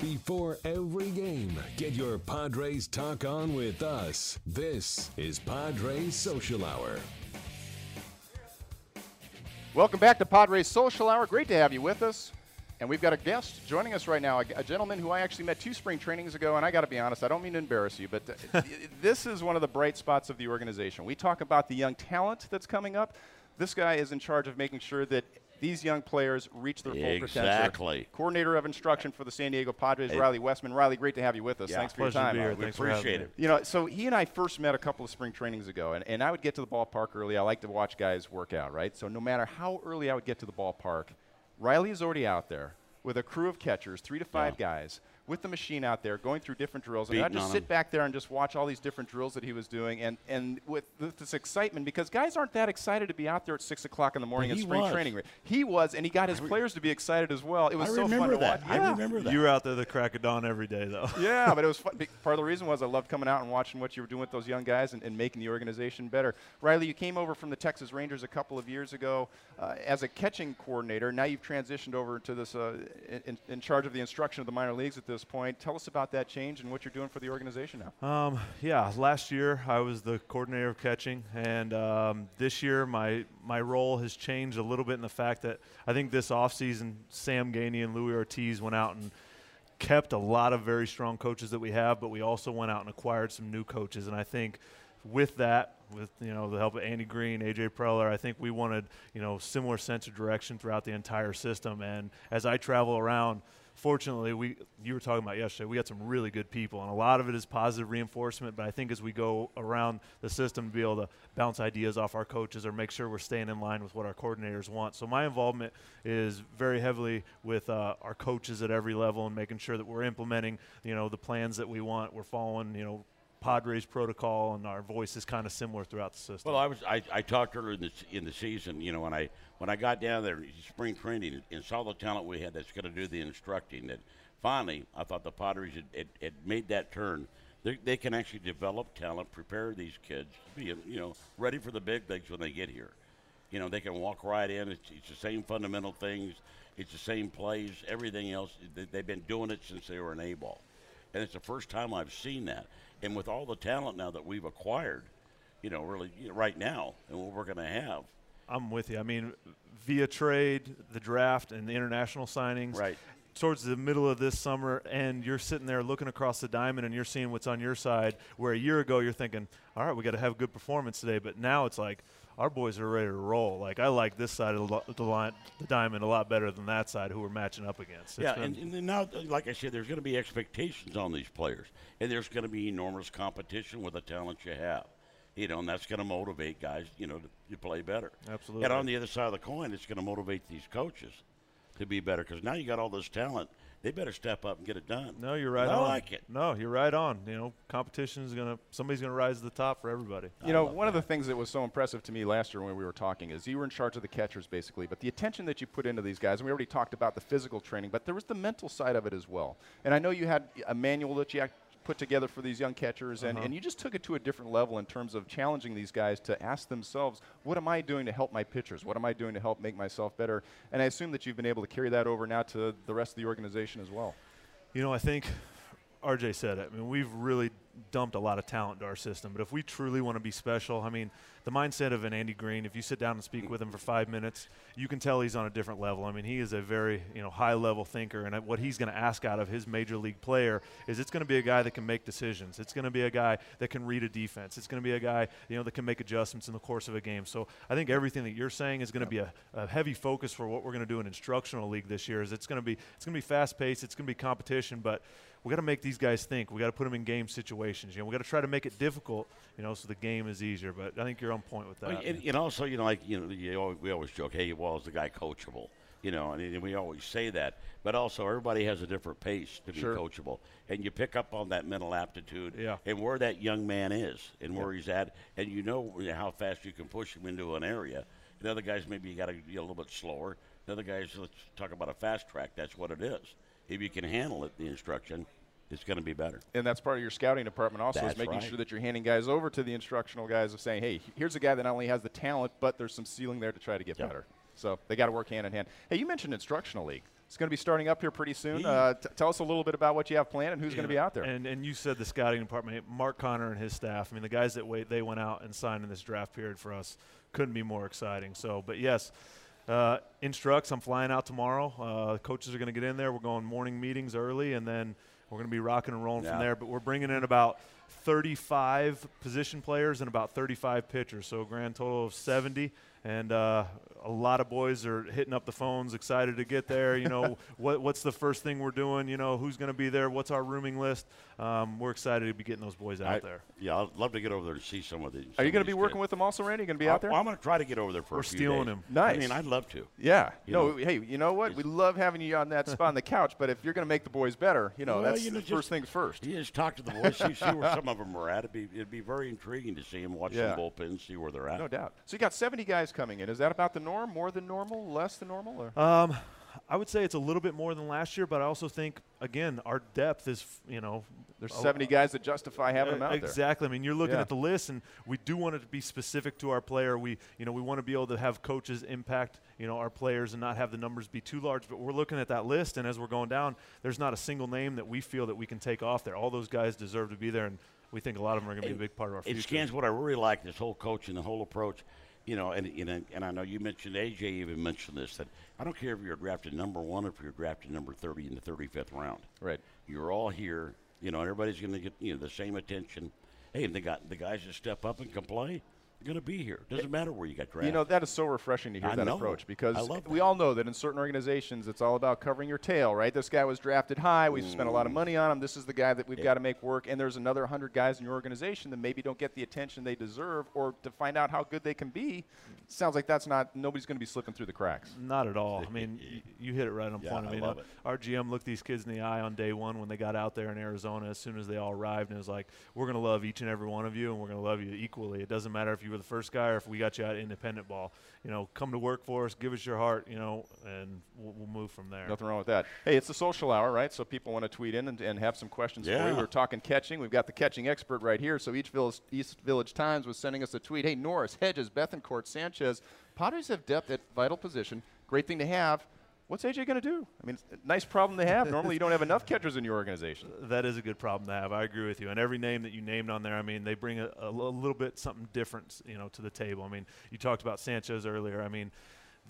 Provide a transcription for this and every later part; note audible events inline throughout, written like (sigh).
Before every game, get your Padres talk on with us. This is Padres Social Hour. Welcome back to Padres Social Hour. Great to have you with us. And we've got a guest joining us right now, a, a gentleman who I actually met two spring trainings ago. And I got to be honest, I don't mean to embarrass you, but uh, (laughs) this is one of the bright spots of the organization. We talk about the young talent that's coming up. This guy is in charge of making sure that these young players reach their full potential. Exactly. Coordinator of instruction for the San Diego Padres, Ryley Westman. Ryley, great to have you with us. Yeah, Thanks for your pleasure to time. be here. Uh, We Thanks appreciate it. you know, so he and I first met a couple of spring trainings ago, and, and I would get to the ballpark early. I like to watch guys work out, right? So no matter how early I would get to the ballpark, Ryley is already out there with a crew of catchers, three to five Yeah. guys, with the machine out there going through different drills. And I'd just sit sit 'em. back there and just watch all these different drills that he was doing, and, and with th- this excitement, because guys aren't that excited to be out there at 6 o'clock in the morning in spring was. training. He was, and he got his players to be excited as well. It was I so fun remember to that. watch. I remember that. You were out there the crack of dawn every day, though. (laughs) Yeah, but it was (laughs) fun. Part of the reason was I loved coming out and watching what you were doing with those young guys and, and making the organization better. Ryley, you came over from the Texas Rangers a couple of years ago uh, as a catching coordinator. Now you've transitioned over to this, uh, in, in charge of the instruction of the minor leagues at this point. Tell us about that change and what you're doing for the organization now. Um, yeah, last year I was the coordinator of catching, and um, this year my my role has changed a little bit in the fact that I think this offseason Sam Geaney and Louis Ortiz went out and kept a lot of very strong coaches that we have, but we also went out and acquired some new coaches, and I think with that, with you know the help of Andy Green, AJ Preller, I think we wanted you know similar sense of direction throughout the entire system. And as I travel around, fortunately, we you were talking about yesterday, we got some really good people, and a lot of it is positive reinforcement. But I think as we go around the system, to be able to bounce ideas off our coaches or make sure we're staying in line with what our coordinators want. So my involvement is very heavily with uh, our coaches at every level and making sure that we're implementing you know the plans that we want. We're following you know. Padres protocol and our voice is kind of similar throughout the system. Well, I was I, I talked earlier in the, in the season, you know, when I when I got down there in spring training and saw the talent we had that's going to do the instructing. That finally, I thought the Padres had, had, had made that turn. They, they can actually develop talent, prepare these kids to be you know ready for the big leagues when they get here. You know, they can walk right in. It's, it's the same fundamental things. It's the same plays. Everything else. They, they've been doing it since they were an A ball, and it's the first time I've seen that. And with all the talent now that we've acquired, you know, really you know, right now, and what we're going to have. I'm with you. I mean, via trade, the draft, and the international signings. Right. Towards the middle of this summer, and you're sitting there looking across the diamond, and you're seeing what's on your side. Where a year ago you're thinking, "All right, we got to have a good performance today," but now it's like our boys are ready to roll. Like I like this side of the, line, the diamond, a lot better than that side who we're matching up against. It's yeah, and, and now, like I said, there's going to be expectations on these players, and there's going to be enormous competition with the talent you have. You know, and that's going to motivate guys, you know, to, to play better. Absolutely. And on the other side of the coin, it's going to motivate these coaches to be better because now you got all this talent. They better step up and get it done. no, you're right I on. like it. No, you're right on. You know, competition is gonna somebody's gonna rise to the top for everybody. You know, one of the things that was so impressive to me last year when we were talking is you were in charge of the catchers basically, but the attention that you put into these guys, and we already talked about the physical training, but there was the mental side of it as well. And I know you had a manual that you had put together for these young catchers, and, uh-huh. and you just took it to a different level in terms of challenging these guys to ask themselves, what am I doing to help my pitchers? What am I doing to help make myself better? And I assume that you've been able to carry that over now to the rest of the organization as well. You know, I think RJ said it. I mean, we've really dumped a lot of talent into our system, but if we truly want to be special, I mean, the mindset of an Andy Green, if you sit down and speak with him for five minutes, you can tell he's on a different level. I mean, he is a very, you know, high level thinker, and what he's going to ask out of his major league player is it's going to be a guy that can make decisions. It's going to be a guy that can read a defense. It's going to be a guy, you know, that can make adjustments in the course of a game. So I think everything that you're saying is going to be a, a heavy focus for what we're going to do in instructional league this year. Is it's going to be it's going to be fast paced. It's going to be competition, but we got to make these guys think. We got to put them in game situations. You know, we got to try to make it difficult. You know, so the game is easier. But I think you're on point with that. Well, and, and also, you know, like you know, you always, we always joke, "Hey, well, is the guy coachable?" You know, and, we always say that. But also, everybody has a different pace to be Sure. coachable, and you pick up on that mental aptitude Yeah. and where that young man is and where he's at, and you know how fast you can push him into an area. And other guys, maybe you got to be a little bit slower. The other guys, let's talk about a fast track. That's what it is. If you can handle it, the instruction, it's going to be better. And that's part of your scouting department also is making right. sure that you're handing guys over to the instructional guys of saying, hey, here's a guy that not only has the talent, but there's some ceiling there to try to get Yep. better. So they got to work hand in hand. Hey, you mentioned instructional league. is going to be starting up here pretty soon. He- Uh, t- tell us a little bit about what you have planned and who's going to be out there. And and you said the scouting department, Mark Conner and his staff. I mean, the guys that wait, they went out and signed in this draft period for us. Couldn't be more exciting. So, but yes, uh, instructs. I'm flying out tomorrow. Uh, coaches are going to get in there. We're going morning meetings early, and then we're going to be rocking and rolling Yeah. from there. But we're bringing in about 35 position players and about 35 pitchers, so a grand total of 70. And uh, a lot of boys are hitting up the phones, excited to get there. You know, (laughs) what, what's the first thing we're doing? You know, who's going to be there? What's our rooming list? Um, we're excited to be getting those boys out I- there. Yeah, I'd love to get over there and see some of these. Are you going to be working with them also, Randy? You going to be out there? I'm going to try to get over there for We're a few stealing days. him. Nice. I mean, I'd love to. Yeah. You no, know, hey, you know what? We love having you on that (laughs) spot on the couch, but if you're going to make the boys better, you know, Well, that's you know, the first things first. You just talk to the boys, see, see where some of (laughs) them are at. It'd be, it'd be very intriguing to see them watch Yeah. some bullpens, see where they're at. No doubt. So you got 70 guys coming in. Is that about the norm? More than normal? Less than normal? Or? Um, I would say it's a little bit more than last year, but I also think again our depth is you know There's a- 70 guys that justify having them out there. Exactly. I mean, you're looking Yeah. at the list, and we do want it to be specific to our player. We, you know, we want to be able to have coaches impact, you know, our players and not have the numbers be too large. But we're looking at that list, and as we're going down, there's not a single name that we feel that we can take off there. All those guys deserve to be there, and we think a lot of them are going to be a big part of our It future. scans what I really like this whole coach and the whole approach. You know, and, and and I know you mentioned AJ even mentioned this that I don't care if you're drafted number one or if you're drafted number 30 in the 35th round. Right. You're all here. You know, everybody's going to get you know the same attention. Hey, and the guy, the guys that step up and can play, going to be here. Doesn't matter where you got drafted. You know, that is so refreshing to hear I that know. approach I because love we all know that in certain organizations it's all about covering your tail, right? This guy was drafted high. We've spent a lot of mm. money on him. This is the guy that we've Yeah. got to make work. And there's another 100 guys in your organization that maybe don't get the attention they deserve or to find out how good they can be. Sounds like that's not, nobody's going to be slipping through the cracks. Not at all. I mean, (laughs) y- you hit it right on Yeah, point. I I mean, love it. our GM looked these kids in the eye on day one when they got out there in Arizona. As soon as they all arrived, and it was like, "We're going to love each and every one of you, and we're going to love you equally. It doesn't matter if you were the first guy or if we got you out independent ball. You know, come to work for us, give us your heart. You know, and we'll, we'll move from there." Nothing wrong with that. Hey, it's the social hour, right? So people want to tweet in and, and have some questions for you. Yeah. We're talking catching. We've got the catching expert right here. So each Village, East Village Times was sending us a tweet. Hey, Norris, Hedges, Bethancourt, Sanchez. Potters have depth at vital position. Great thing to have. What's AJ going to do? I mean, nice problem to have. Normally, you don't have enough catchers in your organization. (laughs) That is a good problem to have. I agree with you. And every name that you named on there, I mean, they bring a little bit something different, you know, to the table. I mean, you talked about Sanchez earlier. I mean,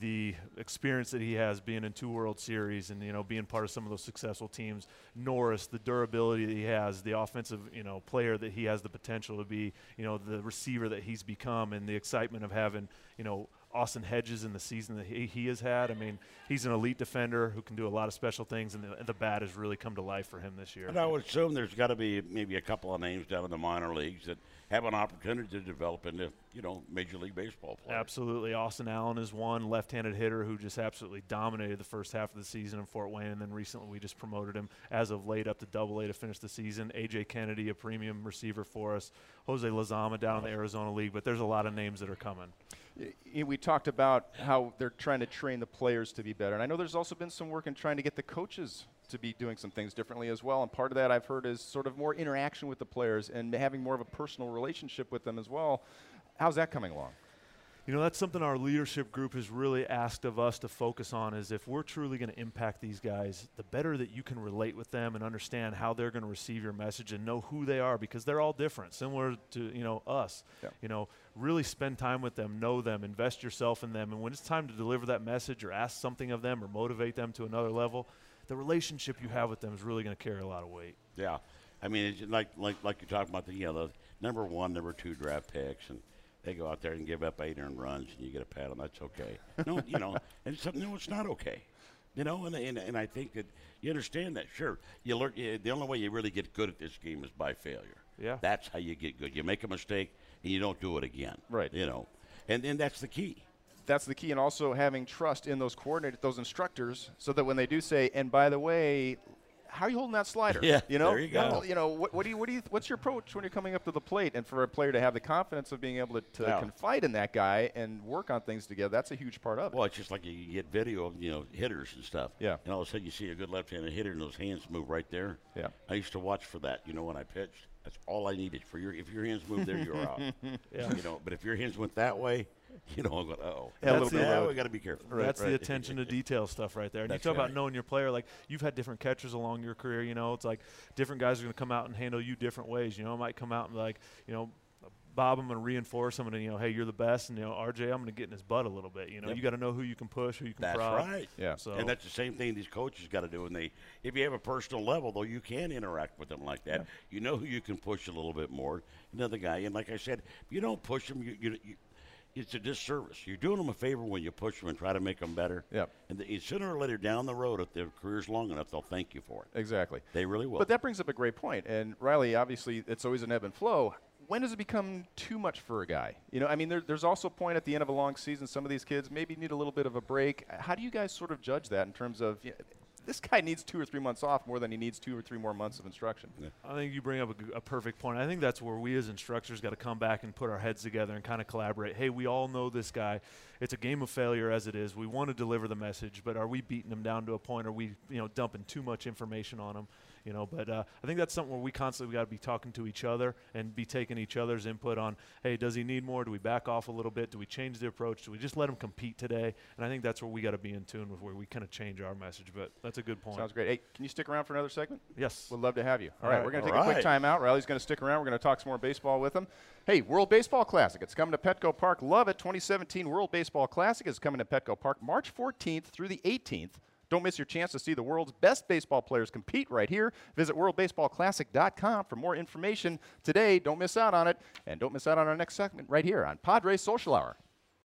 the experience that he has being in two World Series and you know being part of some of those successful teams. Norris, the durability that he has, the offensive you know player that he has the potential to be, you know, the receiver that he's become, and the excitement of having you know Austin Hedges in the season that he, he has had. I mean, he's an elite defender who can do a lot of special things, and the, the bat has really come to life for him this year. And I would assume there's got to be maybe a couple of names down in the minor leagues that have an opportunity to develop into, you know, Major League Baseball players. Absolutely. Austin Allen is one left-handed hitter who just absolutely dominated the first half of the season in Fort Wayne, and then recently we just promoted him as of late up to Double A to finish the season. AJ Kennedy, a premium receiver for us. Jose Lazama down in the Arizona League, but there's a lot of names that are coming. We talked about how they're trying to train the players to be better. And I know there's also been some work in trying to get the coaches to be doing some things differently as well. And part of that I've heard is sort of more interaction with the players and having more of a personal relationship with them as well. How's that coming along? You know, that's something our leadership group has really asked of us to focus on is if we're truly going to impact these guys, the better that you can relate with them and understand how they're going to receive your message and know who they are because they're all different, similar to, you know, us. Yeah. You know, really spend time with them, know them, invest yourself in them, and when it's time to deliver that message or ask something of them or motivate them to another level, the relationship you have with them is really going to carry a lot of weight. Yeah, I mean, like like like you're talking about the you know the number one, number two draft picks, and they go out there and give up eight earned runs, and you get a pat on. That's okay. No, you know, (laughs) and it's, no, it's not okay. You know, and, and and I think that you understand that. Sure, you learn. You, the only way you really get good at this game is by failure. Yeah. that's how you get good. You make a mistake and you don't do it again. Right. You know, and and that's the key. That's the key, and also having trust in those coordinators, those instructors, so that when they do say, "And by the way, how are you holding that slider?" Yeah, you know, there you go. You know, what, what do you, what do you, what's your approach when you're coming up to the plate? And for a player to have the confidence of being able to, to Yeah. confide in that guy and work on things together, that's a huge part of it. Well, it's just like you get video of you know hitters and stuff. Yeah. And all of a sudden you see a good left-handed hitter and those hands move right there. Yeah. I used to watch for that. You know when I pitched, that's all I needed for your. If your hands moved there, you're out. (laughs) Yeah. You know, but if your hands went that way, you know, I'm going, oh, Yeah, That's the- yeah, we got to be careful. That's right. the attention to (laughs) detail stuff right there. And That's you talk right. about knowing your player. Like you've had different catchers along your career. You know, it's like different guys are going to come out and handle you different ways. You know, I might come out and be like, you know, Bob, I'm going to reinforce. I'm going to, you know, hey, you're the best. And you know, RJ, I'm going to get in his butt a little bit. You know, Yep. you got to know who you can push, who you can That's prod. right. Yeah. So And that's the same thing these coaches got to do. And they, if you have a personal level, though, you can interact with them like that. You know who you can push a little bit more. Another guy, and like I said, if you don't push them, you, you, you it's a disservice. You're doing them a favor when you push them and try to make them better. Yep. And the, sooner or later down the road, if their career's long enough, they'll thank you for it. Exactly. They really will. But that brings up a great point. And Ryley, obviously, it's always an ebb and flow. When does it become too much for a guy? You know, I mean, there, there's also a point at the end of a long season. Some of these kids maybe need a little bit of a break. How do you guys sort of judge that in terms of you know, this guy needs two or three months off more than he needs two or three more months of instruction? I think you bring up a perfect point. I think that's where we as instructors got to come back and put our heads together and kind of collaborate. Hey, we all know this guy. It's a game of failure as it is. We want to deliver the message, but are we beating him down to a point? Are we, you know, dumping too much information on him? You know, but uh, I think that's something where we constantly got to be talking to each other and be taking each other's input on. Hey, does he need more? Do we back off a little bit? Do we change the approach? Do we just let him compete today? And I think that's where we got to be in tune with where we kind of change our message. But that's a good point. Sounds great. Hey, can you stick around for another segment? Yes. We'd love to have you. All All right, right. we're going to All take a quick right. time out. Ryley's going to stick around. We're going to talk some more baseball with him. Hey, World Baseball Classic. It's coming to Petco Park. Love it. 2017 World Baseball Classic is coming to Petco Park March 14th through the 18th. Don't miss your chance to see the world's best baseball players compete right here. Visit worldbaseballclassic.com for more information today. Don't miss out on it. And don't miss out on our next segment right here on Padres Social Hour.